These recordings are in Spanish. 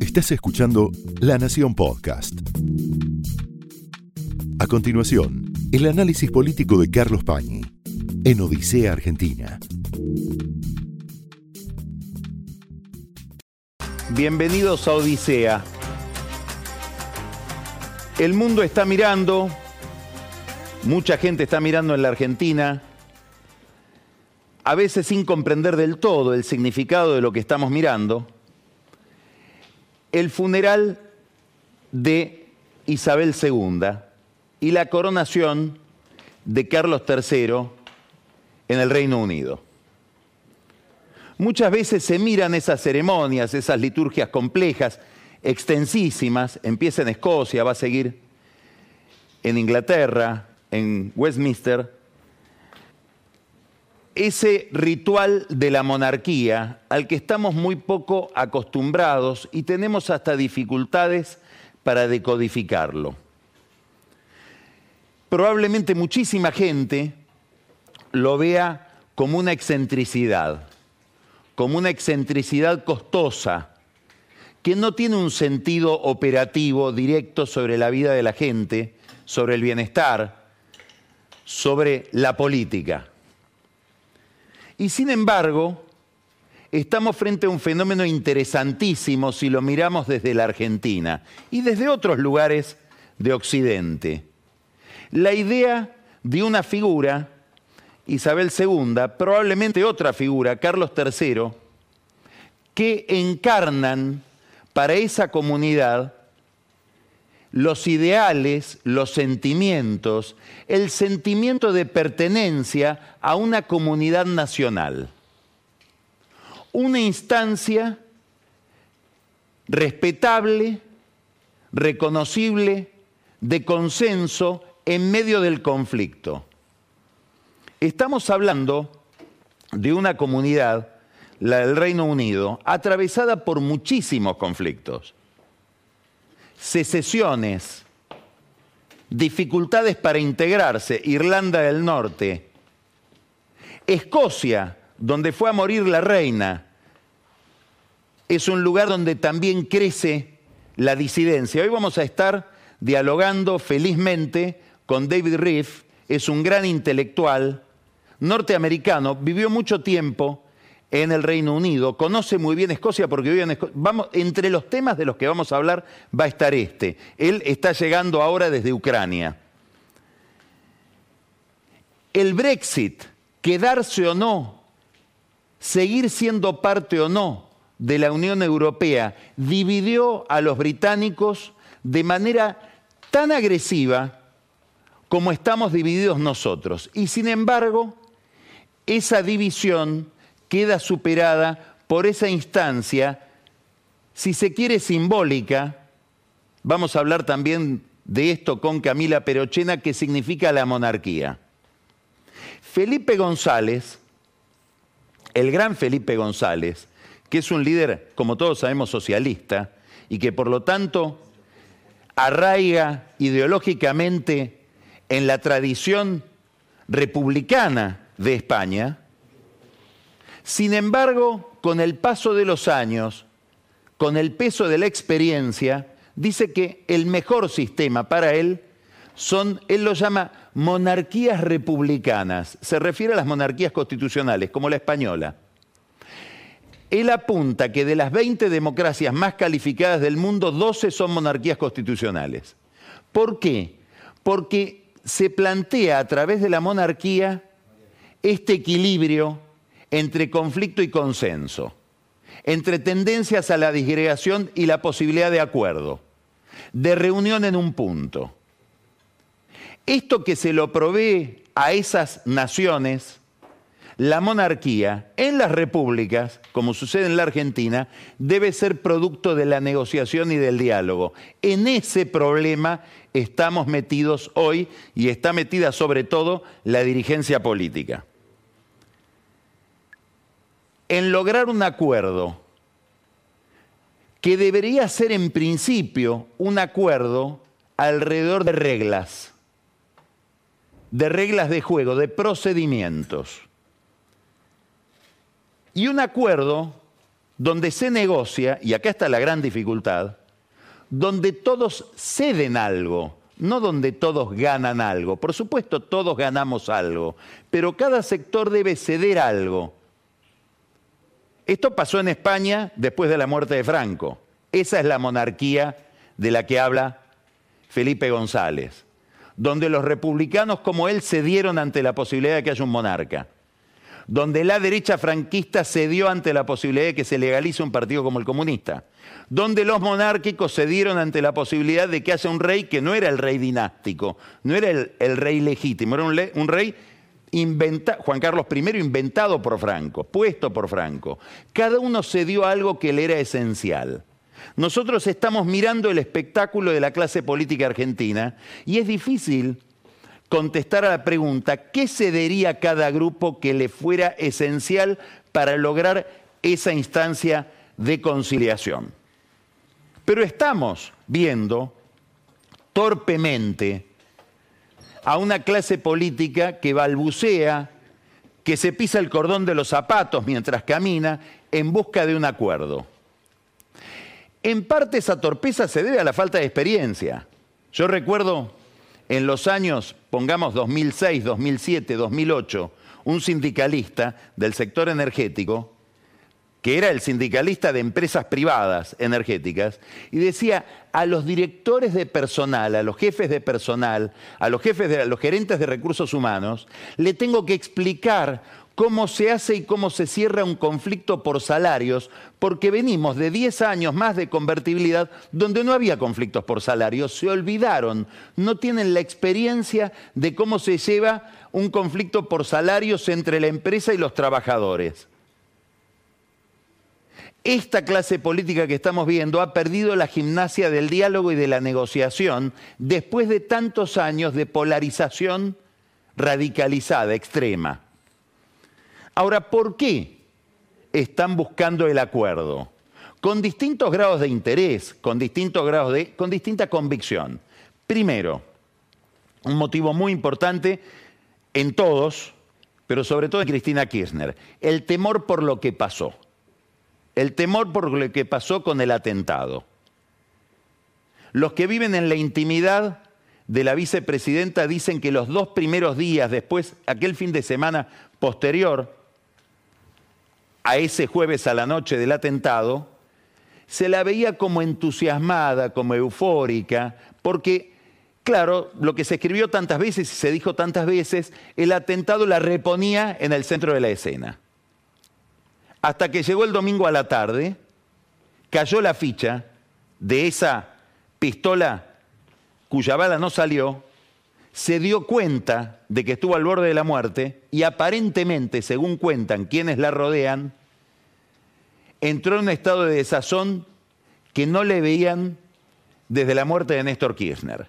Estás escuchando La Nación Podcast. A continuación, el análisis político de Carlos Pañi en Odisea Argentina. Bienvenidos a Odisea. El mundo está mirando, mucha gente está mirando en la Argentina, a veces sin comprender del todo el significado de lo que estamos mirando, el funeral de Isabel II y la coronación de Carlos III en el Reino Unido. Muchas veces se miran esas ceremonias, esas liturgias complejas, extensísimas, empieza en Escocia, va a seguir en Inglaterra, en Westminster, ese ritual de la monarquía al que estamos muy poco acostumbrados y tenemos hasta dificultades para decodificarlo. Probablemente muchísima gente lo vea como una excentricidad, como una excentricidad costosa, que no tiene un sentido operativo directo sobre la vida de la gente, sobre el bienestar, sobre la política. Y sin embargo, estamos frente a un fenómeno interesantísimo si lo miramos desde la Argentina y desde otros lugares de Occidente. La idea de una figura, Isabel II, probablemente otra figura, Carlos III, que encarnan para esa comunidad los ideales, los sentimientos, el sentimiento de pertenencia a una comunidad nacional. Una instancia respetable, reconocible, de consenso en medio del conflicto. Estamos hablando de una comunidad, la del Reino Unido, atravesada por muchísimos conflictos secesiones, dificultades para integrarse, Irlanda del Norte, Escocia, donde fue a morir la reina, es un lugar donde también crece la disidencia. Hoy vamos a estar dialogando felizmente con David Riff, es un gran intelectual norteamericano, vivió mucho tiempo en el Reino Unido, conoce muy bien Escocia porque vive en Escocia. Entre los temas de los que vamos a hablar va a estar este. Él está llegando ahora desde Ucrania. El Brexit, quedarse o no, seguir siendo parte o no de la Unión Europea, dividió a los británicos de manera tan agresiva como estamos divididos nosotros. Y sin embargo, esa división queda superada por esa instancia, si se quiere simbólica, vamos a hablar también de esto con Camila Perochena, que significa la monarquía. Felipe González, el gran Felipe González, que es un líder, como todos sabemos, socialista, y que por lo tanto arraiga ideológicamente en la tradición republicana de España, sin embargo, con el paso de los años, con el peso de la experiencia, dice que el mejor sistema para él son, él lo llama monarquías republicanas. Se refiere a las monarquías constitucionales, como la española. Él apunta que de las 20 democracias más calificadas del mundo, 12 son monarquías constitucionales. ¿Por qué? Porque se plantea a través de la monarquía este equilibrio entre conflicto y consenso, entre tendencias a la disgregación y la posibilidad de acuerdo, de reunión en un punto. Esto que se lo provee a esas naciones, la monarquía en las repúblicas, como sucede en la Argentina, debe ser producto de la negociación y del diálogo. En ese problema estamos metidos hoy y está metida sobre todo la dirigencia política en lograr un acuerdo que debería ser en principio un acuerdo alrededor de reglas, de reglas de juego, de procedimientos. Y un acuerdo donde se negocia, y acá está la gran dificultad, donde todos ceden algo, no donde todos ganan algo. Por supuesto, todos ganamos algo, pero cada sector debe ceder algo. Esto pasó en España después de la muerte de Franco. Esa es la monarquía de la que habla Felipe González, donde los republicanos como él cedieron ante la posibilidad de que haya un monarca donde la derecha franquista cedió ante la posibilidad de que se legalice un partido como el comunista, donde los monárquicos cedieron ante la posibilidad de que haya un rey que no era el rey dinástico, no era el, rey legítimo, era un, rey Juan Carlos I inventado por Franco, puesto por Franco. Cada uno cedió algo que le era esencial. Nosotros estamos mirando el espectáculo de la clase política argentina y es difícil contestar a la pregunta, ¿qué cedería cada grupo que le fuera esencial para lograr esa instancia de conciliación? Pero estamos viendo torpemente a una clase política que balbucea, que se pisa el cordón de los zapatos mientras camina en busca de un acuerdo. En parte esa torpeza se debe a la falta de experiencia. Yo recuerdo en los años, pongamos 2006, 2007, 2008, un sindicalista del sector energético, que era el sindicalista de empresas privadas energéticas, y decía a los directores de personal, a los jefes de personal, a los jefes de a los gerentes de recursos humanos, le tengo que explicar cómo se hace y cómo se cierra un conflicto por salarios, porque venimos de 10 años más de convertibilidad donde no había conflictos por salarios, se olvidaron, no tienen la experiencia de cómo se lleva un conflicto por salarios entre la empresa y los trabajadores. Esta clase política que estamos viendo ha perdido la gimnasia del diálogo y de la negociación después de tantos años de polarización radicalizada, extrema. Ahora, ¿por qué están buscando el acuerdo? Con distintos grados de interés, con distintos grados de, con distinta convicción. Primero, un motivo muy importante en todos, pero sobre todo en Cristina Kirchner, el temor por lo que pasó. El temor por lo que pasó con el atentado. Los que viven en la intimidad de la vicepresidenta dicen que los dos primeros días después, aquel fin de semana posterior, a ese jueves a la noche del atentado, se la veía como entusiasmada, como eufórica, porque, claro, lo que se escribió tantas veces y se dijo tantas veces, el atentado la reponía en el centro de la escena. Hasta que llegó el domingo a la tarde, cayó la ficha de esa pistola cuya bala no salió, se dio cuenta de que estuvo al borde de la muerte y aparentemente, según cuentan quienes la rodean, entró en un estado de desazón que no le veían desde la muerte de Néstor Kirchner.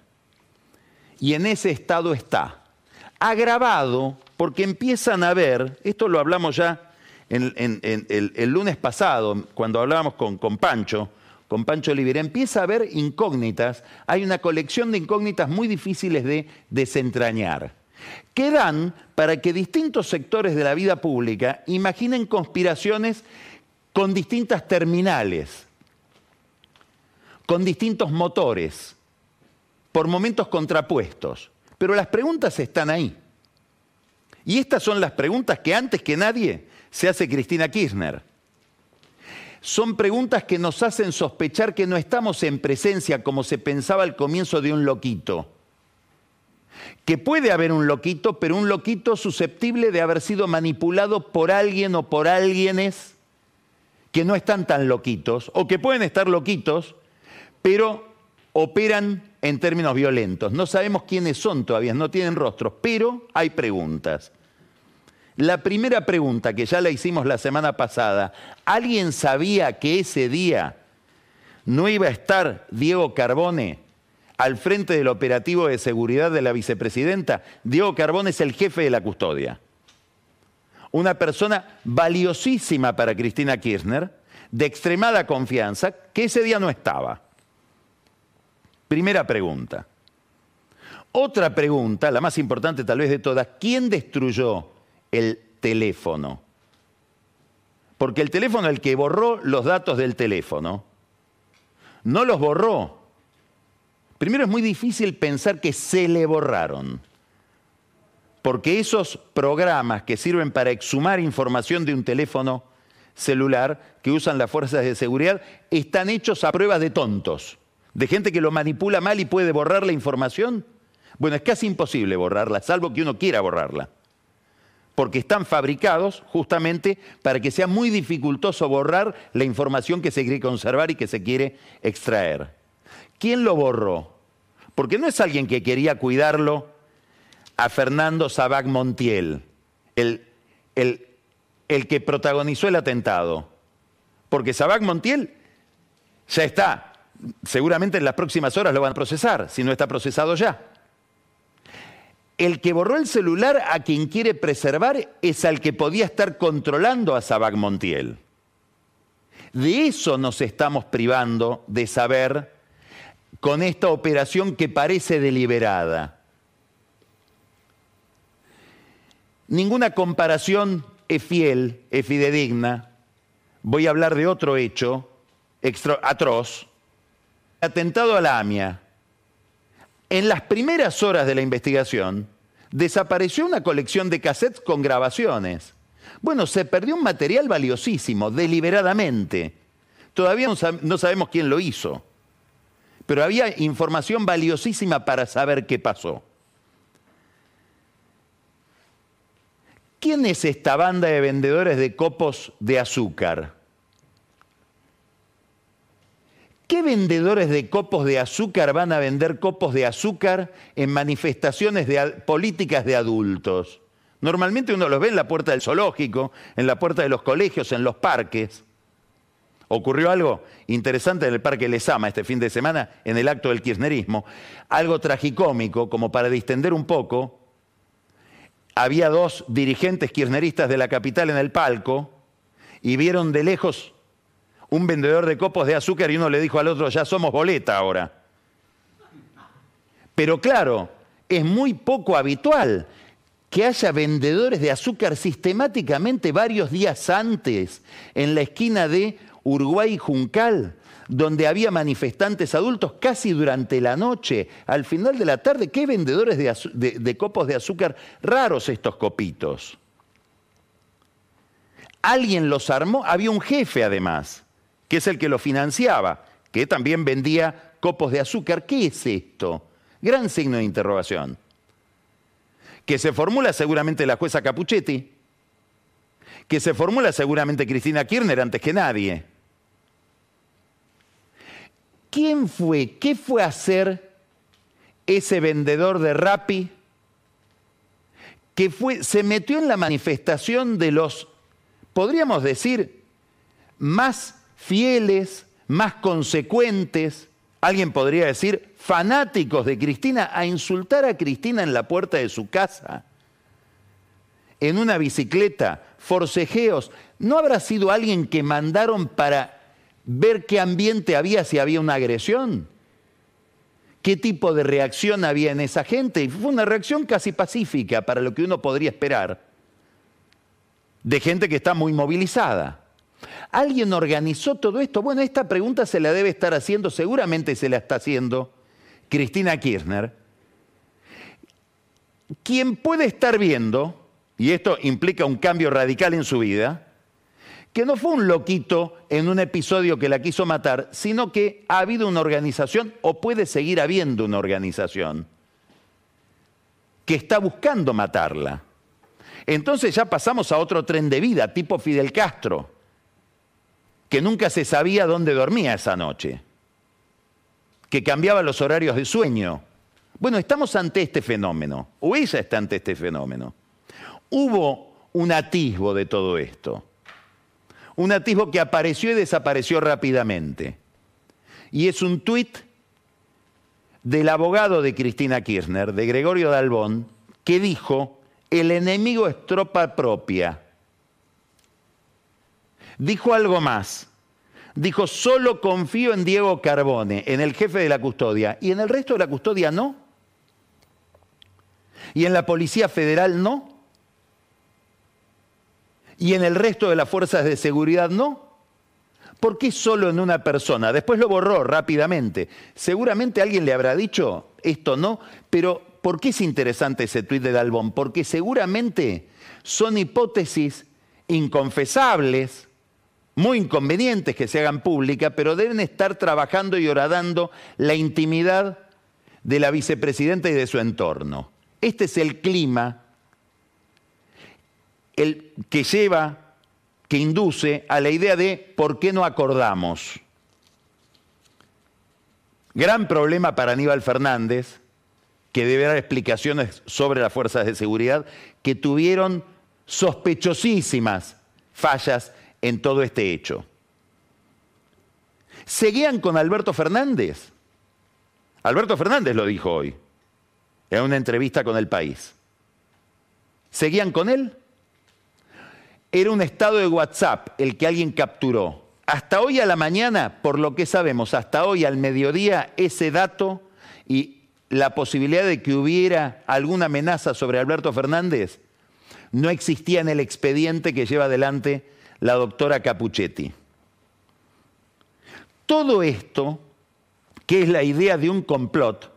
Y en ese estado está, agravado porque empiezan a ver, esto lo hablamos ya el, lunes pasado, cuando hablábamos con, con Pancho, con Pancho Olivera, empieza a haber incógnitas, hay una colección de incógnitas muy difíciles de desentrañar, que dan para que distintos sectores de la vida pública imaginen conspiraciones con distintas terminales, con distintos motores, por momentos contrapuestos. Pero las preguntas están ahí. Y estas son las preguntas que antes que nadie se hace Cristina Kirchner. Son preguntas que nos hacen sospechar que no estamos en presencia, como se pensaba al comienzo, de un loquito. Que puede haber un loquito, pero un loquito susceptible de haber sido manipulado por alguien o por alguienes que no están tan loquitos, o que pueden estar loquitos, pero operan en términos violentos. No sabemos quiénes son todavía, no tienen rostros, pero hay preguntas. La primera pregunta, que ya la hicimos la semana pasada, ¿alguien sabía que ese día no iba a estar Diego Carbone al frente del operativo de seguridad de la vicepresidenta? Diego Carbone es el jefe de la custodia. Una persona valiosísima para Cristina Kirchner, de extremada confianza, que ese día no estaba. Primera pregunta. Otra pregunta, la más importante tal vez de todas, ¿quién destruyó el teléfono. Porque el teléfono, el que borró los datos del teléfono, no los borró. Primero es muy difícil pensar que se le borraron. Porque esos programas que sirven para exhumar información de un teléfono celular que usan las fuerzas de seguridad están hechos a prueba de tontos, de gente que lo manipula mal y puede borrar la información. Bueno, es casi imposible borrarla, salvo que uno quiera borrarla porque están fabricados justamente para que sea muy dificultoso borrar la información que se quiere conservar y que se quiere extraer. ¿Quién lo borró? Porque no es alguien que quería cuidarlo a Fernando Sabac Montiel, el, el que protagonizó el atentado. Porque Sabac Montiel ya está, seguramente en las próximas horas lo van a procesar, si no está procesado ya el que borró el celular a quien quiere preservar es al que podía estar controlando a Sabac Montiel. De eso nos estamos privando de saber con esta operación que parece deliberada. Ninguna comparación es fiel, es fidedigna. Voy a hablar de otro hecho atroz. Atentado a la AMIA. En las primeras horas de la investigación, desapareció una colección de cassettes con grabaciones. Bueno, se perdió un material valiosísimo, deliberadamente. Todavía no sabemos quién lo hizo, pero había información valiosísima para saber qué pasó. ¿Quién es esta banda de vendedores de copos de azúcar? ¿Qué vendedores de copos de azúcar van a vender copos de azúcar en manifestaciones políticas de adultos? Normalmente uno los ve en la puerta del zoológico, en la puerta de los colegios, en los parques. Ocurrió algo interesante en el Parque Lesama este fin de semana, en el acto del kirchnerismo. Algo tragicómico, como para distender un poco. Había dos dirigentes kirchneristas de la capital en el palco y vieron de lejos un vendedor de copos de azúcar y uno le dijo al otro, ya somos boleta ahora. Pero claro, es muy poco habitual que haya vendedores de azúcar sistemáticamente varios días antes en la esquina de Uruguay Juncal, donde había manifestantes adultos casi durante la noche, al final de la tarde. ¿Qué vendedores de, de copos de azúcar raros estos copitos? Alguien los armó, había un jefe además que es el que lo financiaba, que también vendía copos de azúcar. ¿Qué es esto? Gran signo de interrogación. Que se formula seguramente la jueza Capuchetti, que se formula seguramente Cristina Kirchner antes que nadie. ¿Quién fue? ¿Qué fue a hacer ese vendedor de Rappi que fue, se metió en la manifestación de los, podríamos decir, más fieles, más consecuentes, alguien podría decir fanáticos de Cristina, a insultar a Cristina en la puerta de su casa, en una bicicleta, forcejeos. ¿No habrá sido alguien que mandaron para ver qué ambiente había si había una agresión? ¿Qué tipo de reacción había en esa gente? Y fue una reacción casi pacífica para lo que uno podría esperar de gente que está muy movilizada. ¿Alguien organizó todo esto? Bueno, esta pregunta se la debe estar haciendo, seguramente se la está haciendo Cristina Kirchner, quien puede estar viendo, y esto implica un cambio radical en su vida, que no fue un loquito en un episodio que la quiso matar, sino que ha habido una organización o puede seguir habiendo una organización que está buscando matarla. Entonces ya pasamos a otro tren de vida, tipo Fidel Castro que nunca se sabía dónde dormía esa noche, que cambiaba los horarios de sueño. Bueno, estamos ante este fenómeno, o ella está ante este fenómeno. Hubo un atisbo de todo esto, un atisbo que apareció y desapareció rápidamente. Y es un tuit del abogado de Cristina Kirchner, de Gregorio Dalbón, que dijo, el enemigo es tropa propia dijo algo más. Dijo, solo confío en Diego Carbone, en el jefe de la custodia, y en el resto de la custodia no. Y en la Policía Federal no. y en el resto de las fuerzas de seguridad no? ¿Por qué solo en una persona? Después lo borró rápidamente. Seguramente alguien le habrá dicho, esto no, pero ¿por qué es interesante ese tuit de Dalbón? Porque seguramente son hipótesis inconfesables, muy inconvenientes que se hagan públicas, pero deben estar trabajando y horadando la intimidad de la vicepresidenta y de su entorno. Este es el clima el que lleva que induce a la idea de ¿por qué no acordamos? Gran problema para Aníbal Fernández, que debe dar explicaciones sobre las fuerzas de seguridad, que tuvieron sospechosísimas fallas en todo este hecho. ¿Seguían con Alberto Fernández? Alberto Fernández lo dijo hoy, en una entrevista con El País. ¿Seguían con él? era un estado de WhatsApp el que alguien capturó. Hasta hoy a la mañana, por lo que sabemos, hasta hoy al mediodía, ese dato y la posibilidad de que hubiera alguna amenaza sobre Alberto Fernández no existía en el expediente que lleva adelante la doctora Capuchetti. Todo esto, que es la idea de un complot,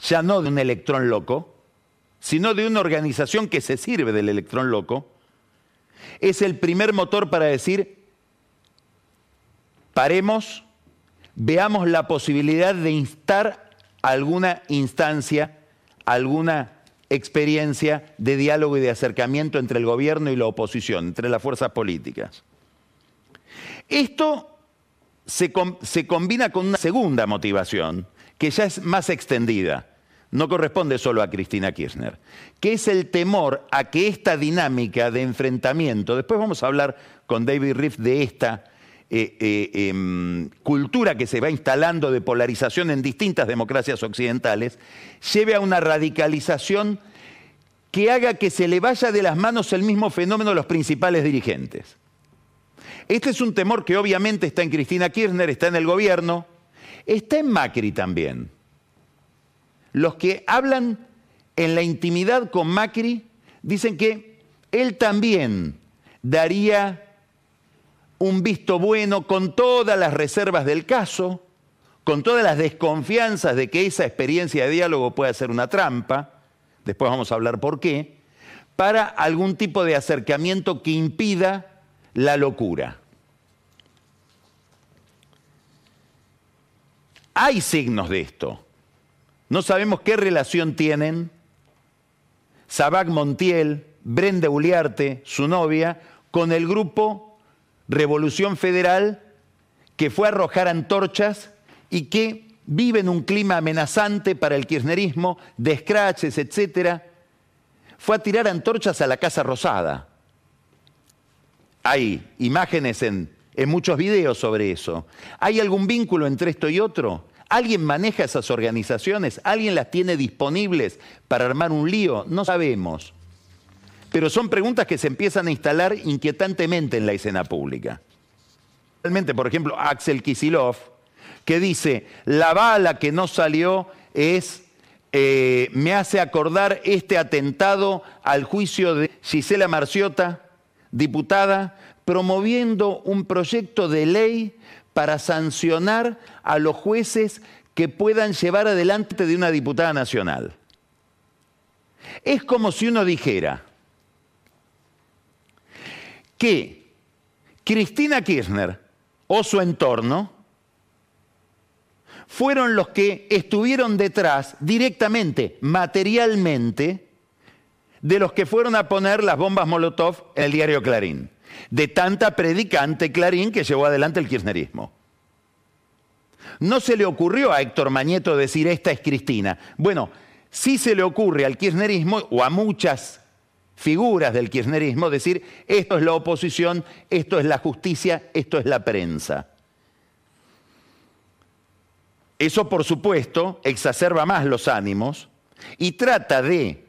ya no de un electrón loco, sino de una organización que se sirve del electrón loco, es el primer motor para decir, paremos, veamos la posibilidad de instar alguna instancia, alguna experiencia de diálogo y de acercamiento entre el gobierno y la oposición, entre las fuerzas políticas. Esto se, combina con una segunda motivación, que ya es más extendida no corresponde solo a Cristina Kirchner, que es el temor a que esta dinámica de enfrentamiento, después vamos a hablar con David Riff de esta eh, eh, em, cultura que se va instalando de polarización en distintas democracias occidentales, lleve a una radicalización que haga que se le vaya de las manos el mismo fenómeno a los principales dirigentes. Este es un temor que obviamente está en Cristina Kirchner, está en el gobierno, está en Macri también los que hablan en la intimidad con Macri dicen que él también daría un visto bueno con todas las reservas del caso, con todas las desconfianzas de que esa experiencia de diálogo pueda ser una trampa, después vamos a hablar por qué, para algún tipo de acercamiento que impida la locura. Hay signos de esto. No sabemos qué relación tienen Sabac Montiel, Brenda Uliarte, su novia, con el grupo Revolución Federal que fue a arrojar antorchas y que vive en un clima amenazante para el kirchnerismo, de escraches, etc. Fue a tirar antorchas a la Casa Rosada. Hay imágenes en, en muchos videos sobre eso. ¿Hay algún vínculo entre esto y otro? ¿Alguien maneja esas organizaciones? ¿Alguien las tiene disponibles para armar un lío? No sabemos. Pero son preguntas que se empiezan a instalar inquietantemente en la escena pública. Realmente, por ejemplo, Axel Kisilov, que dice, la bala que no salió es, eh, me hace acordar este atentado al juicio de Gisela Marciota, diputada, promoviendo un proyecto de ley para sancionar a los jueces que puedan llevar adelante de una diputada nacional. Es como si uno dijera que Cristina Kirchner o su entorno fueron los que estuvieron detrás directamente, materialmente, de los que fueron a poner las bombas Molotov en el diario Clarín de tanta predicante Clarín que llevó adelante el kirchnerismo. No se le ocurrió a Héctor Mañeto decir esta es Cristina. Bueno, sí se le ocurre al kirchnerismo o a muchas figuras del kirchnerismo decir esto es la oposición, esto es la justicia, esto es la prensa. Eso, por supuesto, exacerba más los ánimos y trata de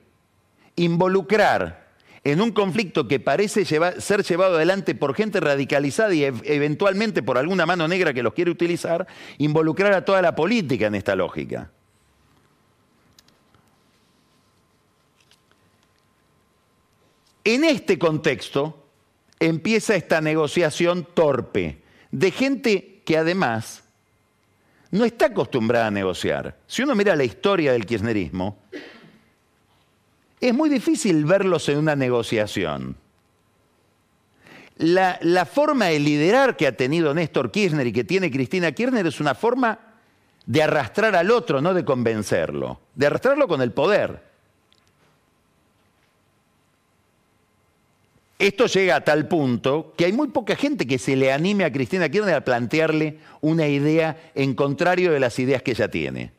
involucrar en un conflicto que parece ser llevado adelante por gente radicalizada y eventualmente por alguna mano negra que los quiere utilizar, involucrar a toda la política en esta lógica. En este contexto, empieza esta negociación torpe de gente que además no está acostumbrada a negociar. Si uno mira la historia del kirchnerismo, es muy difícil verlos en una negociación. La, la, forma de liderar que ha tenido Néstor Kirchner y que tiene Cristina Kirchner es una forma de arrastrar al otro, no de convencerlo, de arrastrarlo con el poder. Esto llega a tal punto que hay muy poca gente que se le anime a Cristina Kirchner a plantearle una idea en contrario de las ideas que ella tiene.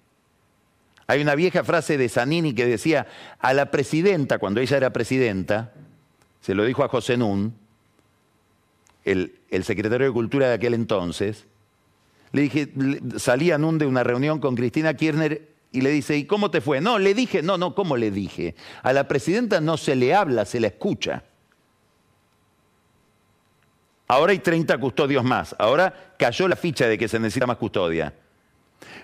Hay una vieja frase de Zanini que decía, a la presidenta, cuando ella era presidenta, se lo dijo a José Nun, el, el secretario de Cultura de aquel entonces, le dije, salía Nun de una reunión con Cristina Kirchner y le dice, ¿y cómo te fue? No, le dije, no, no, ¿cómo le dije? A la presidenta no se le habla, se la escucha. Ahora hay 30 custodios más. Ahora cayó la ficha de que se necesita más custodia.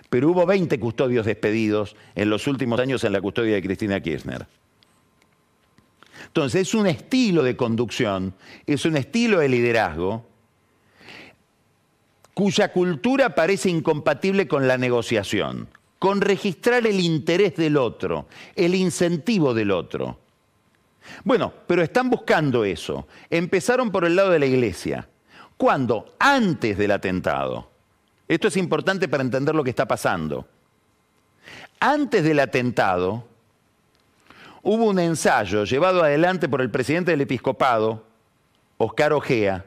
Pero hubo 20 custodios despedidos en los últimos años en la custodia de Cristina Kirchner. Entonces es un estilo de conducción, es un estilo de liderazgo cuya cultura parece incompatible con la negociación, con registrar el interés del otro, el incentivo del otro. Bueno, pero están buscando eso. Empezaron por el lado de la iglesia. ¿Cuándo? Antes del atentado. Esto es importante para entender lo que está pasando. Antes del atentado, hubo un ensayo llevado adelante por el presidente del episcopado, Oscar Ojea,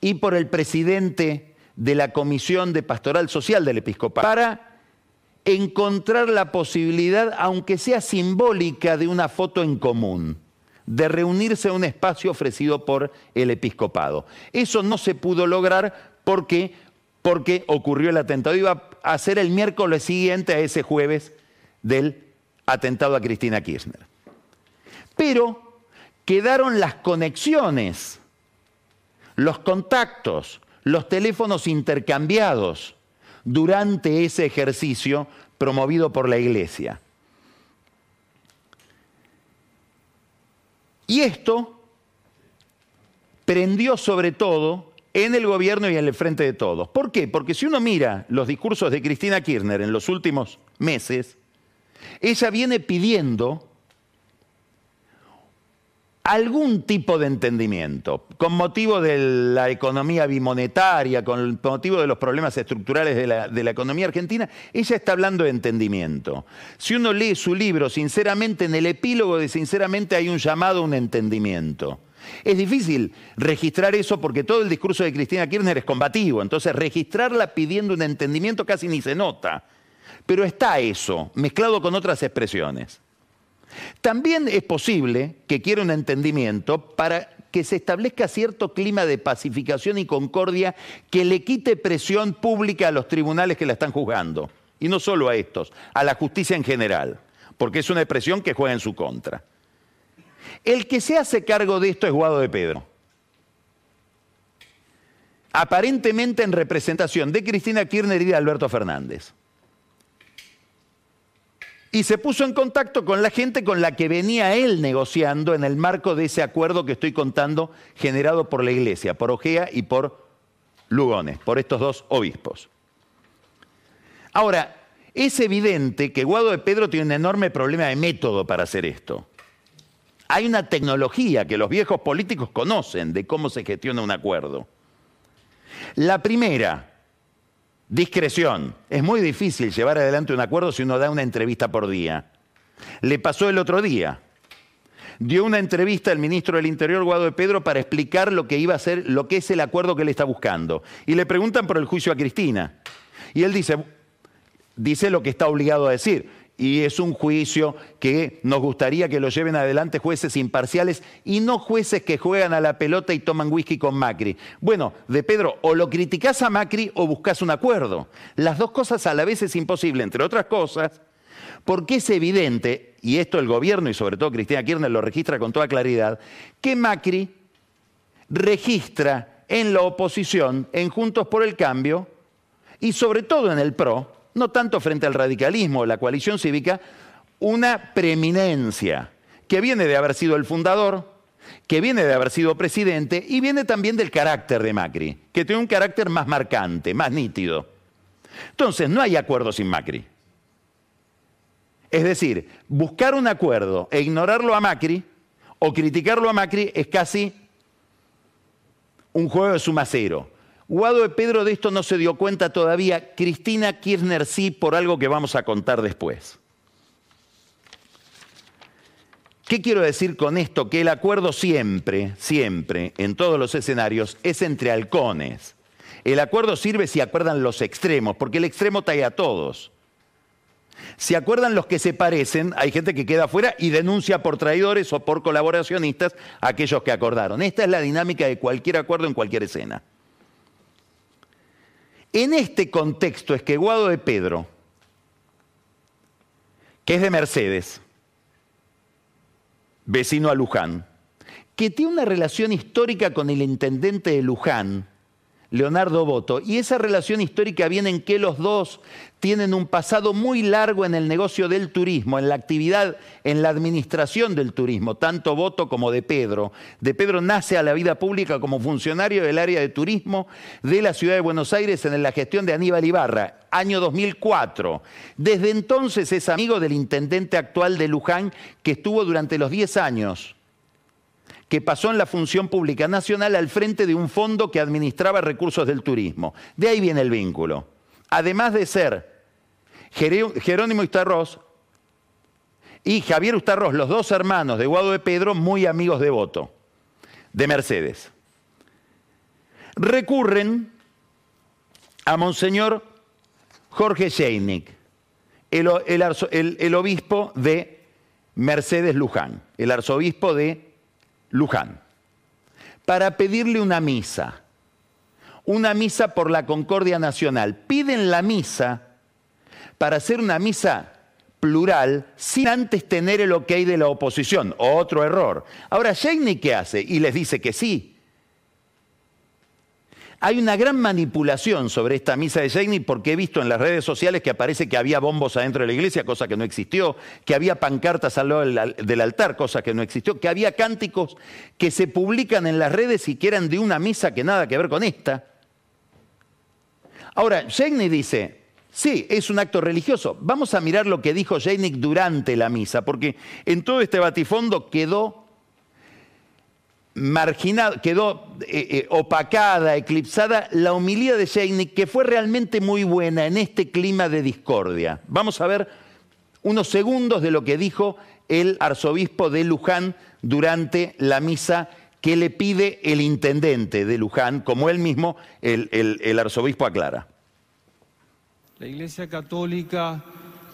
y por el presidente de la Comisión de Pastoral Social del episcopado, para encontrar la posibilidad, aunque sea simbólica, de una foto en común, de reunirse a un espacio ofrecido por el episcopado. Eso no se pudo lograr porque, porque ocurrió el atentado. Iba a ser el miércoles siguiente a ese jueves del atentado a Cristina Kirchner. Pero quedaron las conexiones, los contactos, los teléfonos intercambiados durante ese ejercicio promovido por la Iglesia. Y esto prendió sobre todo en el gobierno y en el frente de todos. ¿Por qué? Porque si uno mira los discursos de Cristina Kirchner en los últimos meses, ella viene pidiendo algún tipo de entendimiento, con motivo de la economía bimonetaria, con motivo de los problemas estructurales de la, de la, economía argentina, ella está hablando de entendimiento. Si uno lee su libro, sinceramente, en el epílogo de sinceramente hay un llamado a un entendimiento. Es difícil registrar eso porque todo el discurso de Cristina Kirchner es combativo, entonces registrarla pidiendo un entendimiento casi ni se nota. Pero está eso, mezclado con otras expresiones. También es posible que quiera un entendimiento para que se establezca cierto clima de pacificación y concordia que le quite presión pública a los tribunales que la están juzgando. Y no solo a estos, a la justicia en general, porque es una expresión que juega en su contra. El que se hace cargo de esto es Guado de Pedro. Aparentemente en representación de Cristina Kirchner y de Alberto Fernández y se puso en contacto con la gente con la que venía él negociando en el marco de ese acuerdo que estoy contando generado por la iglesia, por Ojea y por Lugones, por estos dos obispos. Ahora, es evidente que Guado de Pedro tiene un enorme problema de método para hacer esto. Hay una tecnología que los viejos políticos conocen de cómo se gestiona un acuerdo. La primera, Discreción. Es muy difícil llevar adelante un acuerdo si uno da una entrevista por día. Le pasó el otro día. Dio una entrevista al ministro del Interior, Guado de Pedro, para explicar lo que iba a ser, lo que es el acuerdo que él está buscando. Y le preguntan por el juicio a Cristina. Y él dice, dice lo que está obligado a decir y es un juicio que nos gustaría que lo lleven adelante jueces imparciales y no jueces que juegan a la pelota y toman whisky con Macri. Bueno, de Pedro, o lo criticás a Macri o buscas un acuerdo. Las dos cosas a la vez es imposible, entre otras cosas, porque es evidente, y esto el gobierno y sobre todo Cristina Kirchner lo registra con toda claridad, que Macri registra en la oposición, en Juntos por el Cambio, y sobre todo en el PRO, no tanto frente al radicalismo o la coalición cívica, una preeminencia que viene de haber sido el fundador, que viene de haber sido presidente y viene también del carácter de Macri, que tiene un carácter más marcante, más nítido. Entonces, no hay acuerdo sin Macri. Es decir, buscar un acuerdo e ignorarlo a Macri o criticarlo a Macri es casi un juego de suma cero. Guado de Pedro de esto no se dio cuenta todavía, Cristina Kirchner sí por algo que vamos a contar después. ¿Qué quiero decir con esto? Que el acuerdo siempre, siempre, en todos los escenarios, es entre halcones. El acuerdo sirve si acuerdan los extremos, porque el extremo trae a todos. Si acuerdan los que se parecen, hay gente que queda afuera y denuncia por traidores o por colaboracionistas a aquellos que acordaron. Esta es la dinámica de cualquier acuerdo en cualquier escena. En este contexto es que Guado de Pedro, que es de Mercedes, vecino a Luján, que tiene una relación histórica con el intendente de Luján, Leonardo Boto. Y esa relación histórica viene en que los dos tienen un pasado muy largo en el negocio del turismo, en la actividad, en la administración del turismo, tanto Boto como de Pedro. De Pedro nace a la vida pública como funcionario del área de turismo de la ciudad de Buenos Aires en la gestión de Aníbal Ibarra, año 2004. Desde entonces es amigo del intendente actual de Luján, que estuvo durante los 10 años que pasó en la función pública nacional al frente de un fondo que administraba recursos del turismo. De ahí viene el vínculo. Además de ser Jerónimo Ustarros y Javier Ustarros, los dos hermanos de Guado de Pedro, muy amigos de voto, de Mercedes. Recurren a Monseñor Jorge Scheinig, el obispo de Mercedes Luján, el arzobispo de Luján, para pedirle una misa, una misa por la Concordia Nacional. Piden la misa para hacer una misa plural sin antes tener el ok de la oposición, otro error. Ahora, Sheikni, ¿qué hace? Y les dice que sí. Hay una gran manipulación sobre esta misa de Sheikni porque he visto en las redes sociales que aparece que había bombos adentro de la iglesia, cosa que no existió, que había pancartas al lado del altar, cosa que no existió, que había cánticos que se publican en las redes y que eran de una misa que nada que ver con esta. Ahora, Sheikni dice, sí, es un acto religioso. Vamos a mirar lo que dijo Sheikni durante la misa, porque en todo este batifondo quedó marginada, quedó eh, eh, opacada, eclipsada la humildad de Sheiknik, que fue realmente muy buena en este clima de discordia. Vamos a ver unos segundos de lo que dijo el arzobispo de Luján durante la misa que le pide el intendente de Luján, como él mismo, el, el arzobispo aclara. La Iglesia Católica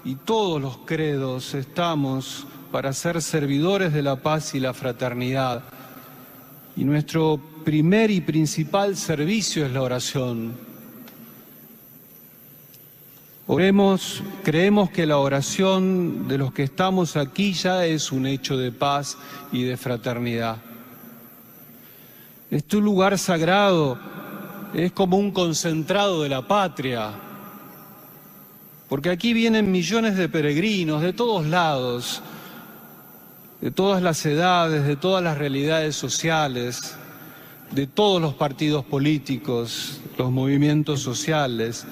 y todos los credos estamos para ser servidores de la paz y la fraternidad y nuestro primer y principal servicio es la oración. Oremos, creemos que la oración de los que estamos aquí ya es un hecho de paz y de fraternidad. Este lugar sagrado es como un concentrado de la patria, porque aquí vienen millones de peregrinos de todos lados de todas las edades, de todas las realidades sociales, de todos los partidos políticos, los movimientos sociales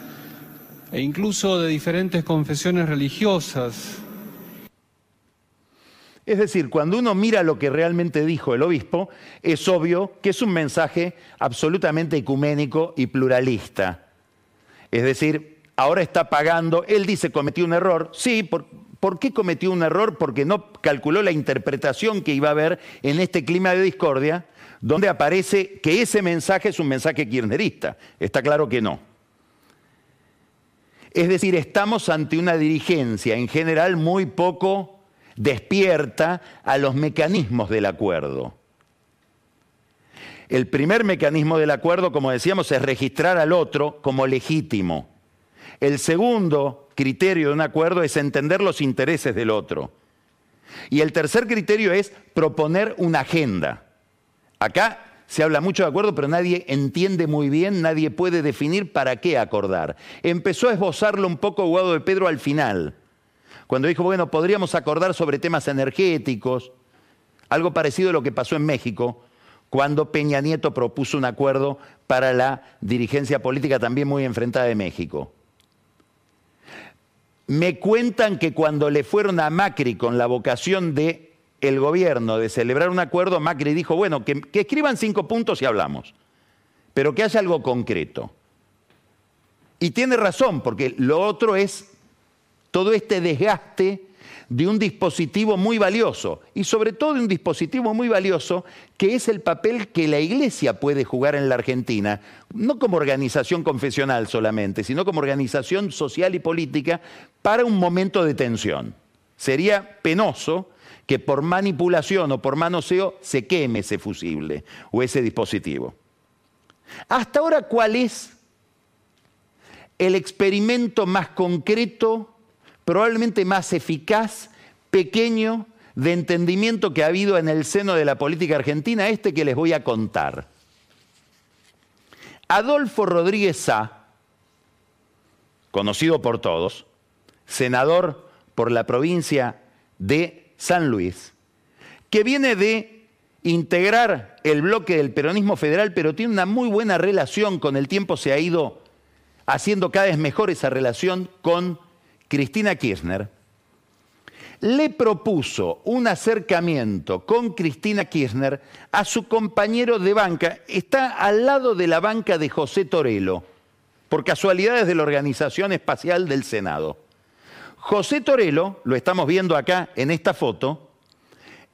e incluso de diferentes confesiones religiosas. Es decir, cuando uno mira lo que realmente dijo el obispo, es obvio que es un mensaje absolutamente ecuménico y pluralista. Es decir, ahora está pagando, él dice cometió un error, sí, por, ¿Por qué cometió un error? Porque no calculó la interpretación que iba a haber en este clima de discordia, donde aparece que ese mensaje es un mensaje kirchnerista. Está claro que no. Es decir, estamos ante una dirigencia en general muy poco despierta a los mecanismos del acuerdo. El primer mecanismo del acuerdo, como decíamos, es registrar al otro como legítimo. El segundo criterio de un acuerdo es entender los intereses del otro. Y el tercer criterio es proponer una agenda. Acá se habla mucho de acuerdo, pero nadie entiende muy bien, nadie puede definir para qué acordar. Empezó a esbozarlo un poco Guado de Pedro al final, cuando dijo, bueno, podríamos acordar sobre temas energéticos, Algo parecido a lo que pasó en México cuando Peña Nieto propuso un acuerdo para la dirigencia política también muy enfrentada de México. Me cuentan que cuando le fueron a Macri con la vocación de el gobierno de celebrar un acuerdo, Macri dijo, bueno, que, que escriban cinco puntos y hablamos, pero que haya algo concreto. Y tiene razón, porque lo otro es todo este desgaste de un dispositivo muy valioso y sobre todo de un dispositivo muy valioso que es el papel que la Iglesia puede jugar en la Argentina, no como organización confesional solamente, sino como organización social y política para un momento de tensión. Sería penoso que por manipulación o por manoseo se queme ese fusible o ese dispositivo. Hasta ahora, ¿cuál es el experimento más concreto probablemente más eficaz, pequeño, de entendimiento que ha habido en el seno de la política argentina, este que les voy a contar. Adolfo Rodríguez Sá, conocido por todos, senador por la provincia de San Luis, que viene de integrar el bloque del peronismo federal, pero tiene una muy buena relación, con el tiempo se ha ido haciendo cada vez mejor esa relación con Cristina Kirchner, le propuso un acercamiento con Cristina Kirchner a su compañero de banca. Está al lado de la banca de José Torello, por casualidades de la Organización Espacial del Senado. José Torello, lo estamos viendo acá en esta foto,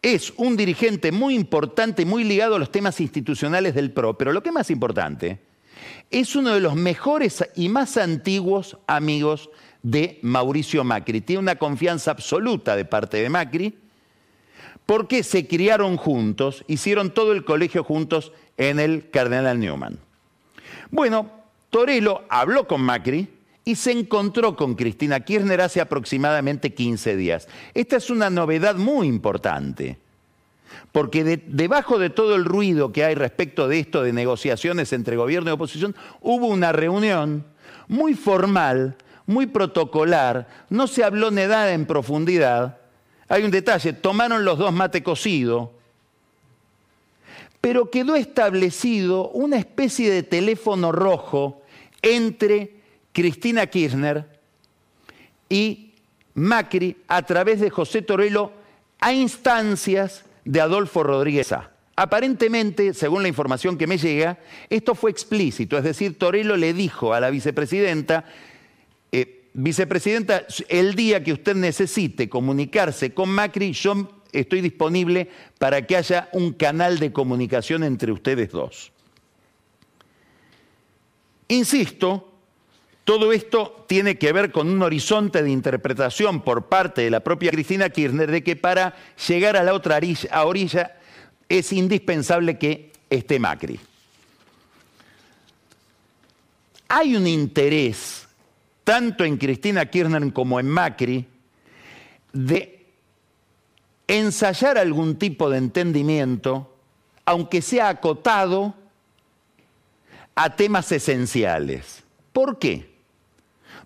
es un dirigente muy importante, muy ligado a los temas institucionales del PRO, pero lo que es más importante, es uno de los mejores y más antiguos amigos de Mauricio Macri. Tiene una confianza absoluta de parte de Macri porque se criaron juntos, hicieron todo el colegio juntos en el Cardenal Newman. Bueno, Torello habló con Macri y se encontró con Cristina Kirchner hace aproximadamente 15 días. Esta es una novedad muy importante, porque debajo de todo el ruido que hay respecto de esto de negociaciones entre gobierno y oposición, hubo una reunión muy formal muy protocolar, no se habló de nada en profundidad. Hay un detalle, tomaron los dos mate cocido, pero quedó establecido una especie de teléfono rojo entre Cristina Kirchner y Macri a través de José Torello a instancias de Adolfo Rodríguez A. Aparentemente, según la información que me llega, esto fue explícito, es decir, Torello le dijo a la vicepresidenta, vicepresidenta, el día que usted necesite comunicarse con Macri, yo estoy disponible para que haya un canal de comunicación entre ustedes dos. Insisto, todo esto tiene que ver con un horizonte de interpretación por parte de la propia Cristina Kirchner de que para llegar a la otra orilla es indispensable que esté Macri. Hay un interés tanto en Cristina Kirchner como en Macri, de ensayar algún tipo de entendimiento, aunque sea acotado, a temas esenciales. ¿Por qué?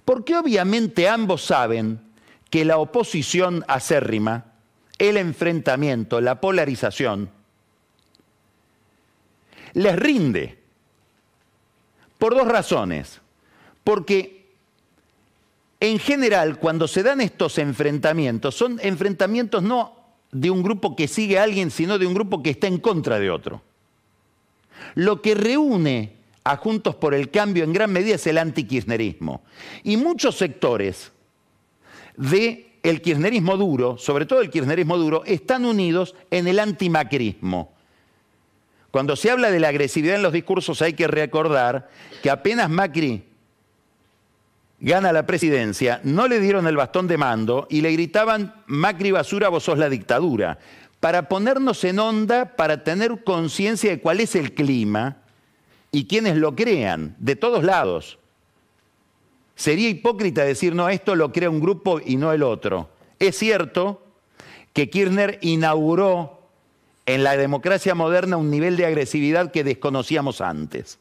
Porque obviamente ambos saben que la oposición acérrima, el enfrentamiento, la polarización, les rinde. Por dos razones. Porque en general, cuando se dan estos enfrentamientos, son enfrentamientos no de un grupo que sigue a alguien, sino de un grupo que está en contra de otro. Lo que reúne a Juntos por el Cambio en gran medida es el antikirchnerismo. Y muchos sectores del el kirchnerismo duro, sobre todo el kirchnerismo duro, están unidos en el antimacrismo. Cuando se habla de la agresividad en los discursos hay que recordar que apenas Macri gana la presidencia, no le dieron el bastón de mando y le gritaban, Macri basura, vos sos la dictadura, para ponernos en onda, para tener conciencia de cuál es el clima y quienes lo crean, de todos lados. Sería hipócrita decir, no, esto lo crea un grupo y no el otro. Es cierto que Kirchner inauguró en la democracia moderna un nivel de agresividad que desconocíamos antes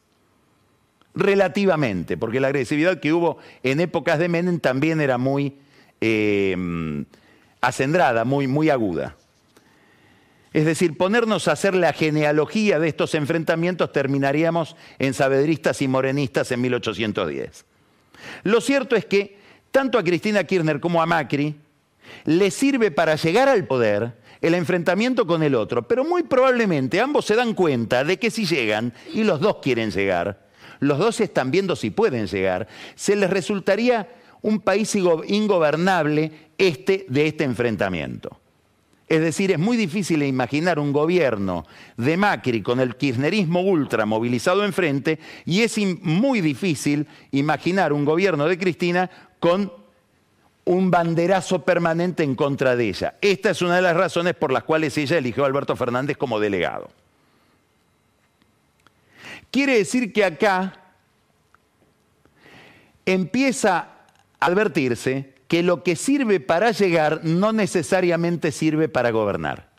relativamente, porque la agresividad que hubo en épocas de Menem también era muy eh, acendrada, muy, muy aguda. Es decir, ponernos a hacer la genealogía de estos enfrentamientos terminaríamos en sabedristas y morenistas en 1810. Lo cierto es que tanto a Cristina Kirchner como a Macri le sirve para llegar al poder el enfrentamiento con el otro, pero muy probablemente ambos se dan cuenta de que si llegan, y los dos quieren llegar, los dos están viendo si pueden llegar, se les resultaría un país ingobernable este de este enfrentamiento. Es decir, es muy difícil imaginar un gobierno de Macri con el kirchnerismo ultra movilizado enfrente y es muy difícil imaginar un gobierno de Cristina con un banderazo permanente en contra de ella. Esta es una de las razones por las cuales ella eligió a Alberto Fernández como delegado. Quiere decir que acá empieza a advertirse que lo que sirve para llegar no necesariamente sirve para gobernar.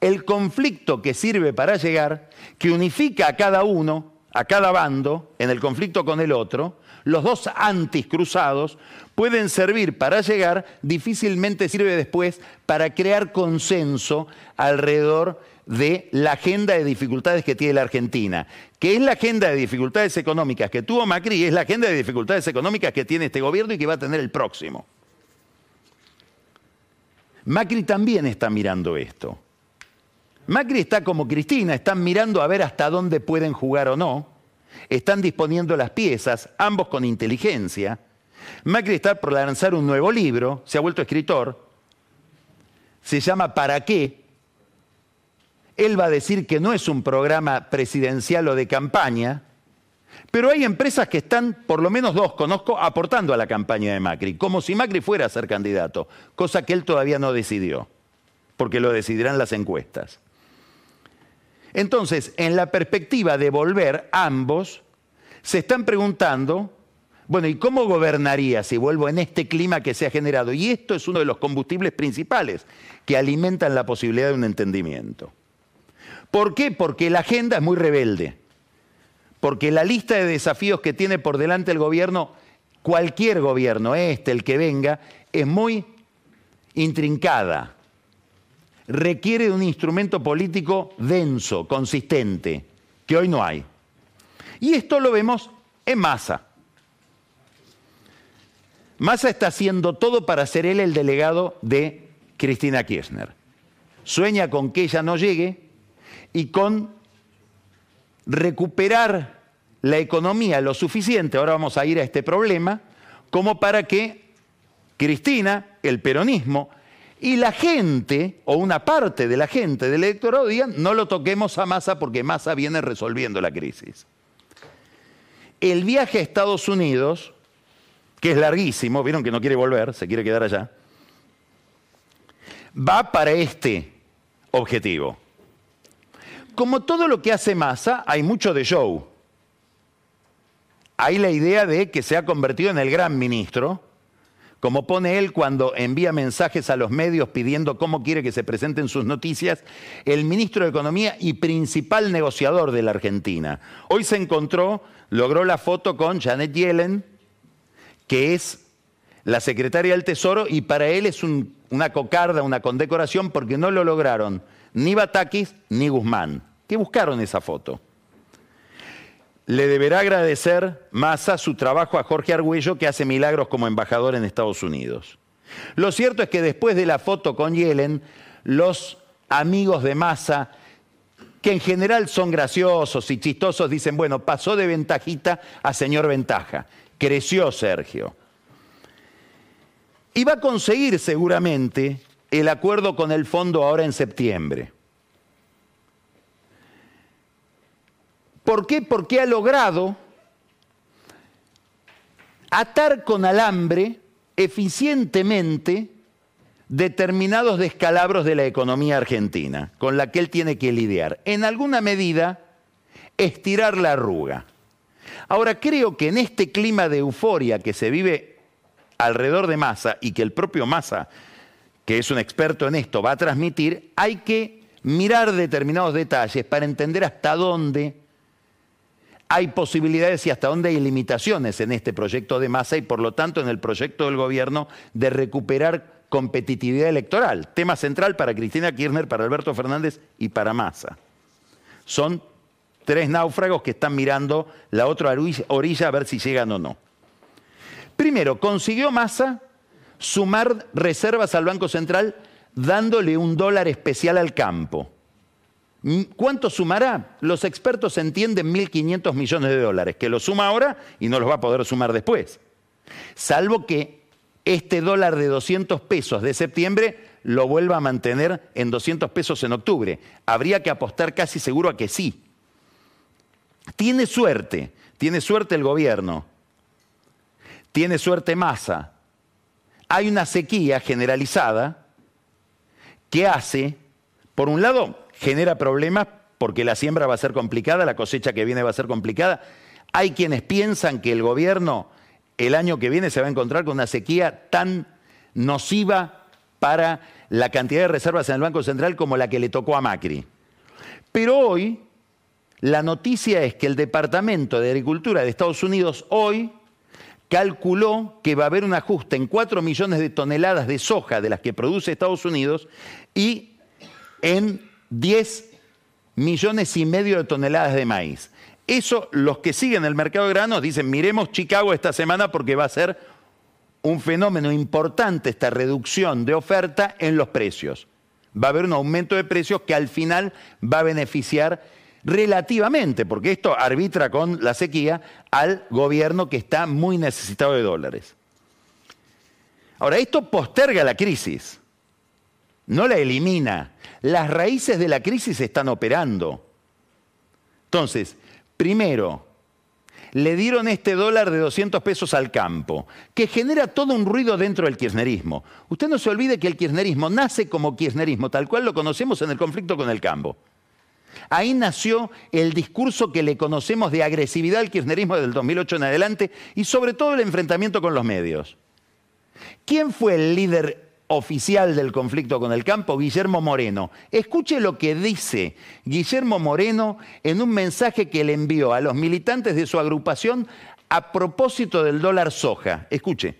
El conflicto que sirve para llegar, que unifica a cada uno, a cada bando, en el conflicto con el otro, los dos antis cruzados pueden servir para llegar, difícilmente sirve después para crear consenso alrededor de la agenda de dificultades que tiene la Argentina, que es la agenda de dificultades económicas que tuvo Macri es la agenda de dificultades económicas que tiene este gobierno y que va a tener el próximo. Macri también está mirando esto. Macri está como Cristina, están mirando a ver hasta dónde pueden jugar o no, están disponiendo las piezas, ambos con inteligencia. Macri está por lanzar un nuevo libro, se ha vuelto escritor, se llama ¿Para qué? Él va a decir que no es un programa presidencial o de campaña, pero hay empresas que están, por lo menos dos conozco, aportando a la campaña de Macri, como si Macri fuera a ser candidato, cosa que él todavía no decidió, porque lo decidirán las encuestas. Entonces, en la perspectiva de volver, ambos se están preguntando, bueno, ¿y cómo gobernaría si vuelvo en este clima que se ha generado? Y esto es uno de los combustibles principales que alimentan la posibilidad de un entendimiento. ¿Por qué? Porque la agenda es muy rebelde. Porque la lista de desafíos que tiene por delante el gobierno, cualquier gobierno, este, el que venga, es muy intrincada. Requiere de un instrumento político denso, consistente, que hoy no hay. Y esto lo vemos en masa. Massa está haciendo todo para ser él el delegado de Cristina Kirchner. Sueña con que ella no llegue y con recuperar la economía lo suficiente, ahora vamos a ir a este problema, como para que Cristina, el peronismo y la gente, o una parte de la gente del electorado digan, no lo toquemos a Massa porque Massa viene resolviendo la crisis. El viaje a Estados Unidos, que es larguísimo, vieron que no quiere volver, se quiere quedar allá, va para este objetivo. Como todo lo que hace Massa, hay mucho de show. Hay la idea de que se ha convertido en el gran ministro, como pone él cuando envía mensajes a los medios pidiendo cómo quiere que se presenten sus noticias, el ministro de Economía y principal negociador de la Argentina. Hoy se encontró, logró la foto con Janet Yellen, que es la secretaria del Tesoro, y para él es una cocarda, una condecoración, porque no lo lograron ni Batakis ni Guzmán, que buscaron esa foto. Le deberá agradecer Massa su trabajo a Jorge Argüello, que hace milagros como embajador en Estados Unidos. Lo cierto es que después de la foto con Yellen, los amigos de Massa, que en general son graciosos y chistosos, dicen, bueno, pasó de ventajita a señor ventaja. Creció Sergio. Y va a conseguir seguramente el acuerdo con el fondo ahora en septiembre. ¿Por qué? Porque ha logrado atar con alambre eficientemente determinados descalabros de la economía argentina, con la que él tiene que lidiar. En alguna medida, estirar la arruga. Ahora, creo que en este clima de euforia que se vive alrededor de Massa y que el propio Massa que es un experto en esto, va a transmitir, hay que mirar determinados detalles para entender hasta dónde hay posibilidades y hasta dónde hay limitaciones en este proyecto de masa y por lo tanto en el proyecto del gobierno de recuperar competitividad electoral. Tema central para Cristina Kirchner, para Alberto Fernández y para Massa. Son tres náufragos que están mirando la otra orilla a ver si llegan o no. Primero, consiguió Massa sumar reservas al Banco Central dándole un dólar especial al campo. ¿Cuánto sumará? Los expertos entienden 1.500 millones de dólares, que lo suma ahora y no los va a poder sumar después. Salvo que este dólar de 200 pesos de septiembre lo vuelva a mantener en 200 pesos en octubre. Habría que apostar casi seguro a que sí. Tiene suerte, tiene suerte el gobierno, tiene suerte Massa. Hay una sequía generalizada que hace, por un lado, genera problemas porque la siembra va a ser complicada, la cosecha que viene va a ser complicada. Hay quienes piensan que el gobierno el año que viene se va a encontrar con una sequía tan nociva para la cantidad de reservas en el Banco Central como la que le tocó a Macri. Pero hoy la noticia es que el Departamento de Agricultura de Estados Unidos hoy calculó que va a haber un ajuste en 4 millones de toneladas de soja de las que produce Estados Unidos y en 10 millones y medio de toneladas de maíz. Eso, los que siguen el mercado de granos dicen, miremos Chicago esta semana porque va a ser un fenómeno importante esta reducción de oferta en los precios. Va a haber un aumento de precios que al final va a beneficiar relativamente, porque esto arbitra con la sequía, al gobierno que está muy necesitado de dólares. Ahora, esto posterga la crisis, no la elimina. Las raíces de la crisis están operando. Entonces, primero, le dieron este dólar de 200 pesos al campo, que genera todo un ruido dentro del kirchnerismo. Usted no se olvide que el kirchnerismo nace como kirchnerismo, tal cual lo conocemos en el conflicto con el campo. Ahí nació el discurso que le conocemos de agresividad al kirchnerismo del 2008 en adelante y sobre todo el enfrentamiento con los medios. ¿Quién fue el líder oficial del conflicto con el campo, Guillermo Moreno. Escuche lo que dice Guillermo Moreno en un mensaje que le envió a los militantes de su agrupación a propósito del dólar soja. Escuche.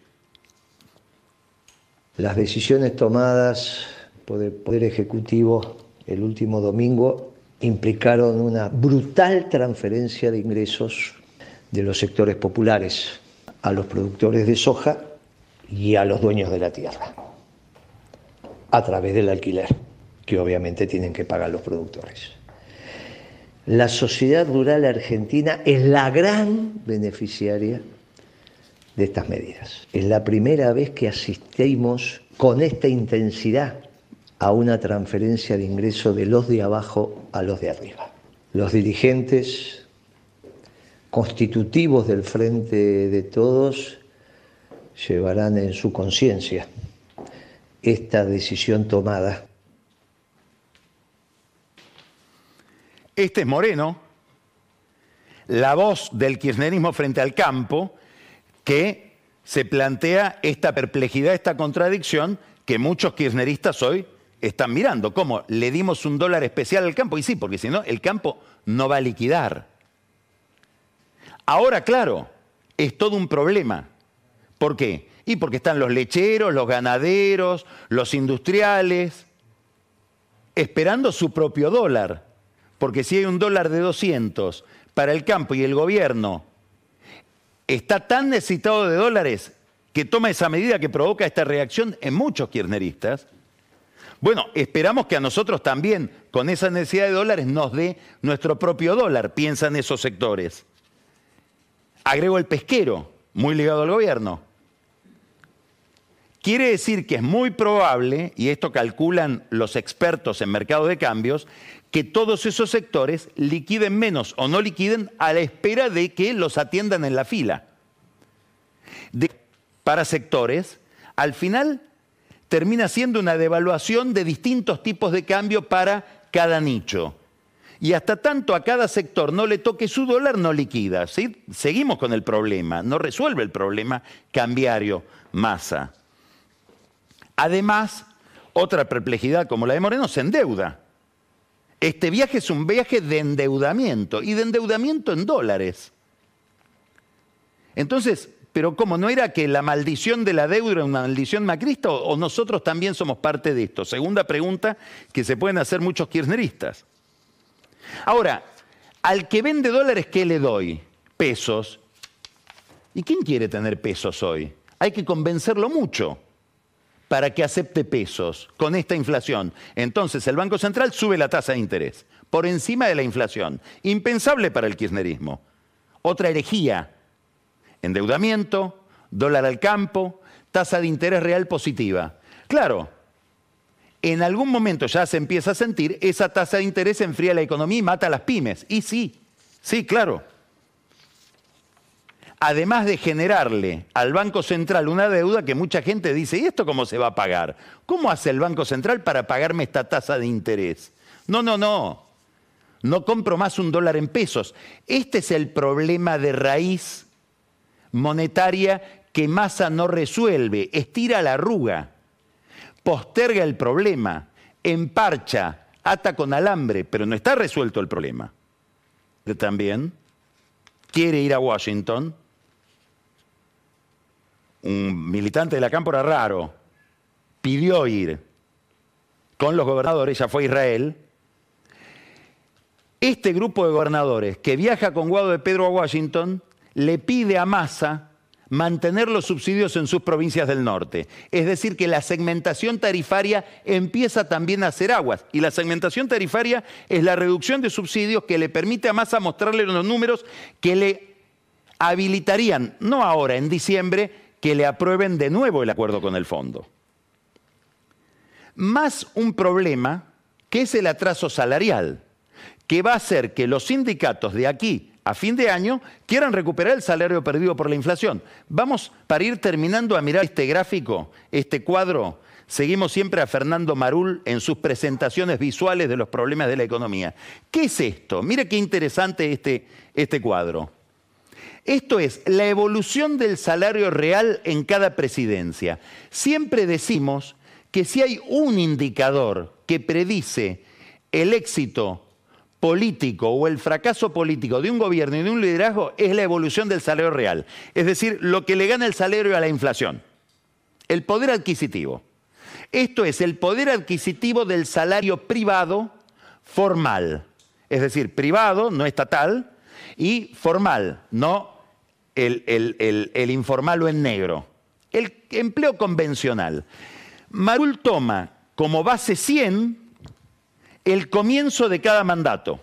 Las decisiones tomadas por el Poder Ejecutivo el último domingo implicaron una brutal transferencia de ingresos de los sectores populares a los productores de soja y a los dueños de la tierra a través del alquiler, que obviamente tienen que pagar los productores. La sociedad rural argentina es la gran beneficiaria de estas medidas. Es la primera vez que asistimos con esta intensidad a una transferencia de ingreso de los de abajo a los de arriba. Los dirigentes constitutivos del Frente de Todos llevarán en su conciencia esta decisión tomada. Este es Moreno, la voz del kirchnerismo frente al campo, que se plantea esta perplejidad, esta contradicción que muchos kirchneristas hoy están mirando. ¿Cómo? Le dimos un dólar especial al campo. Y sí, porque si no, el campo no va a liquidar. Ahora, claro, es todo un problema. ¿Por qué? Y porque están los lecheros, los ganaderos, los industriales, esperando su propio dólar. Porque si hay un dólar de 200 para el campo y el gobierno está tan necesitado de dólares que toma esa medida que provoca esta reacción en muchos kirchneristas, bueno, esperamos que a nosotros también, con esa necesidad de dólares, nos dé nuestro propio dólar, piensan esos sectores. Agrego el pesquero, muy ligado al gobierno. Quiere decir que es muy probable, y esto calculan los expertos en mercado de cambios, que todos esos sectores liquiden menos o no liquiden a la espera de que los atiendan en la fila. para sectores, al final termina siendo una devaluación de distintos tipos de cambio para cada nicho. Y hasta tanto a cada sector no le toque su dólar, no liquida. Seguimos con el problema, no resuelve el problema cambiario masa. Además, otra perplejidad como la de Moreno se endeuda. Este viaje es un viaje de endeudamiento y de endeudamiento en dólares. Entonces, Pero ¿cómo? ¿No era que la maldición de la deuda era una maldición macrista o nosotros también somos parte de esto? Segunda pregunta que se pueden hacer muchos kirchneristas. Ahora, al que vende dólares, ¿qué le doy? Pesos. ¿Y quién quiere tener pesos hoy? Hay que convencerlo mucho para que acepte pesos con esta inflación. Entonces el Banco Central sube la tasa de interés por encima de la inflación. Impensable para el kirchnerismo. Otra herejía. Endeudamiento, dólar al campo, tasa de interés real positiva. Claro, en algún momento ya se empieza a sentir, esa tasa de interés enfría la economía y mata a las pymes. Y sí, sí, claro. Además de generarle al Banco Central una deuda que mucha gente dice, ¿y esto cómo se va a pagar? ¿Cómo hace el Banco Central para pagarme esta tasa de interés? No, no, no. No compro más un dólar en pesos. Este es el problema de raíz monetaria que Massa no resuelve. Estira la arruga posterga el problema, emparcha, ata con alambre, pero no está resuelto el problema. También quiere ir a Washington. Un militante de la cámpora raro pidió ir con los gobernadores, ya fue Israel. Este grupo de gobernadores que viaja con Guado de Pedro a Washington le pide a Massa mantener los subsidios en sus provincias del norte. Es decir, que la segmentación tarifaria empieza también a hacer aguas. Y la segmentación tarifaria es la reducción de subsidios que le permite a Massa mostrarle los números que le habilitarían, no ahora, en diciembre, que le aprueben de nuevo el acuerdo con el fondo. Más un problema que es el atraso salarial, que va a hacer que los sindicatos de aquí a fin de año quieran recuperar el salario perdido por la inflación. Vamos, para ir terminando a mirar este gráfico, este cuadro, seguimos siempre a Fernando Marul en sus presentaciones visuales de los problemas de la economía. ¿Qué es esto? Mire qué interesante este, este cuadro. Esto es la evolución del salario real en cada presidencia. Siempre decimos que si hay un indicador que predice el éxito político o el fracaso político de un gobierno y de un liderazgo es la evolución del salario real. Es decir, lo que le gana el salario a la inflación. El poder adquisitivo. Esto es el poder adquisitivo del salario privado formal. Es decir, privado, no estatal, y formal, no el, informal o en negro. El empleo convencional. Marul toma como base 100 el comienzo de cada mandato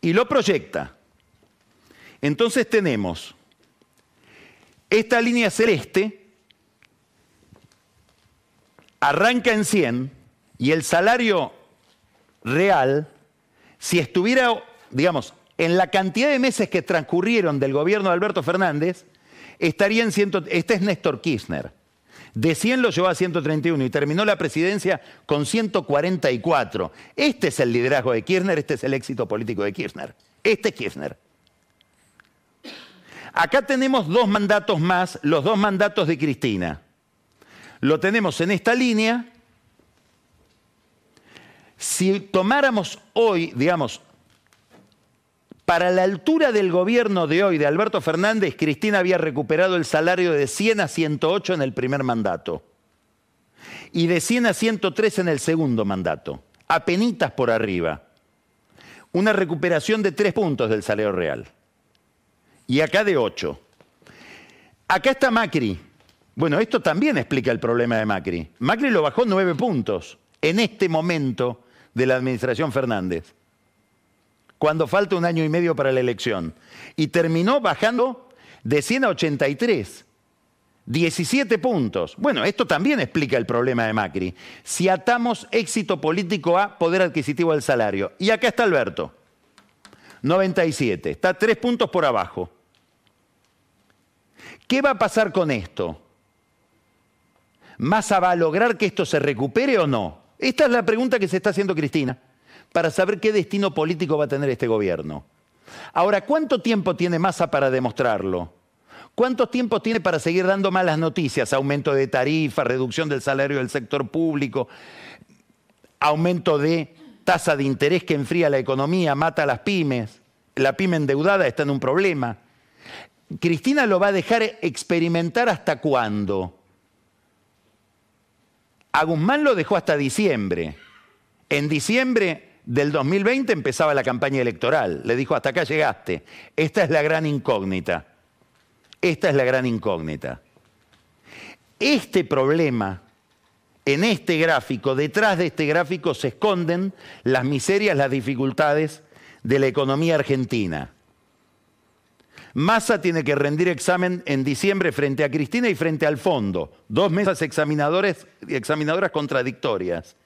y lo proyecta. Entonces tenemos esta línea celeste, arranca en 100 y el salario real, si estuviera, digamos, en la cantidad de meses que transcurrieron del gobierno de Alberto Fernández, estaría en 100, este es Néstor Kirchner. De 100 lo llevó a 131 y terminó la presidencia con 144. Este es el liderazgo de Kirchner, este es el éxito político de Kirchner. Este es Kirchner. Acá tenemos dos mandatos más, los dos mandatos de Cristina. Lo tenemos en esta línea. Si tomáramos hoy, digamos, para la altura del gobierno de hoy de Alberto Fernández, Cristina había recuperado el salario de 100 a 108 en el primer mandato y de 100 a 103 en el segundo mandato, apenitas por arriba. Una recuperación de tres puntos del salario real. Y acá de 8. Acá está Macri. Bueno, esto también explica el problema de Macri. Macri lo bajó nueve puntos en este momento de la administración Fernández cuando falta un año y medio para la elección. Y terminó bajando de 100 a 83. 17 puntos. Bueno, esto también explica el problema de Macri. Si atamos éxito político a poder adquisitivo del salario. Y acá está Alberto. 97. Está tres puntos por abajo. ¿Qué va a pasar con esto? ¿Massa va a lograr que esto se recupere o no? Esta es la pregunta que se está haciendo Cristina para saber qué destino político va a tener este gobierno. Ahora, ¿cuánto tiempo tiene Massa para demostrarlo? ¿Cuánto tiempo tiene para seguir dando malas noticias? Aumento de tarifa, reducción del salario del sector público, aumento de tasa de interés que enfría la economía, mata a las pymes, la pyme endeudada está en un problema. Cristina lo va a dejar experimentar hasta cuándo. A Guzmán lo dejó hasta diciembre. En diciembre del 2020 empezaba la campaña electoral. Le dijo, hasta acá llegaste. Esta es la gran incógnita. Esta es la gran incógnita. Este problema, en este gráfico, detrás de este gráfico se esconden las miserias, las dificultades de la economía argentina. Massa tiene que rendir examen en diciembre frente a Cristina y frente al fondo. Dos mesas examinadores, examinadoras contradictorias.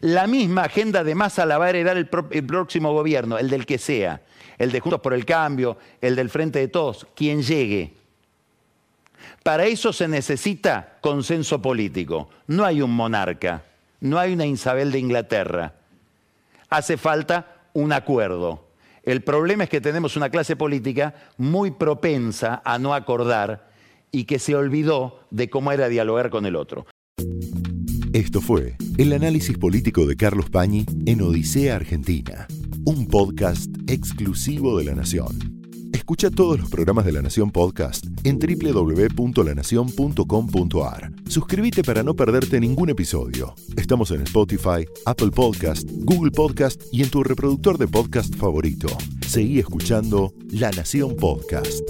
La misma agenda de Massa la va a heredar el, próximo gobierno, el del que sea, el de Juntos por el Cambio, el del Frente de Todos, quien llegue. Para eso se necesita consenso político. No hay un monarca, no hay una Isabel de Inglaterra. Hace falta un acuerdo. El problema es que tenemos una clase política muy propensa a no acordar y que se olvidó de cómo era dialogar con el otro. Esto fue el análisis político de Carlos Pañi en Odisea Argentina, un podcast exclusivo de La Nación. Escucha todos los programas de La Nación Podcast en www.lanacion.com.ar. Suscríbete para no perderte ningún episodio. Estamos en Spotify, Apple Podcast, Google Podcast y en tu reproductor de podcast favorito. Seguí escuchando La Nación Podcast.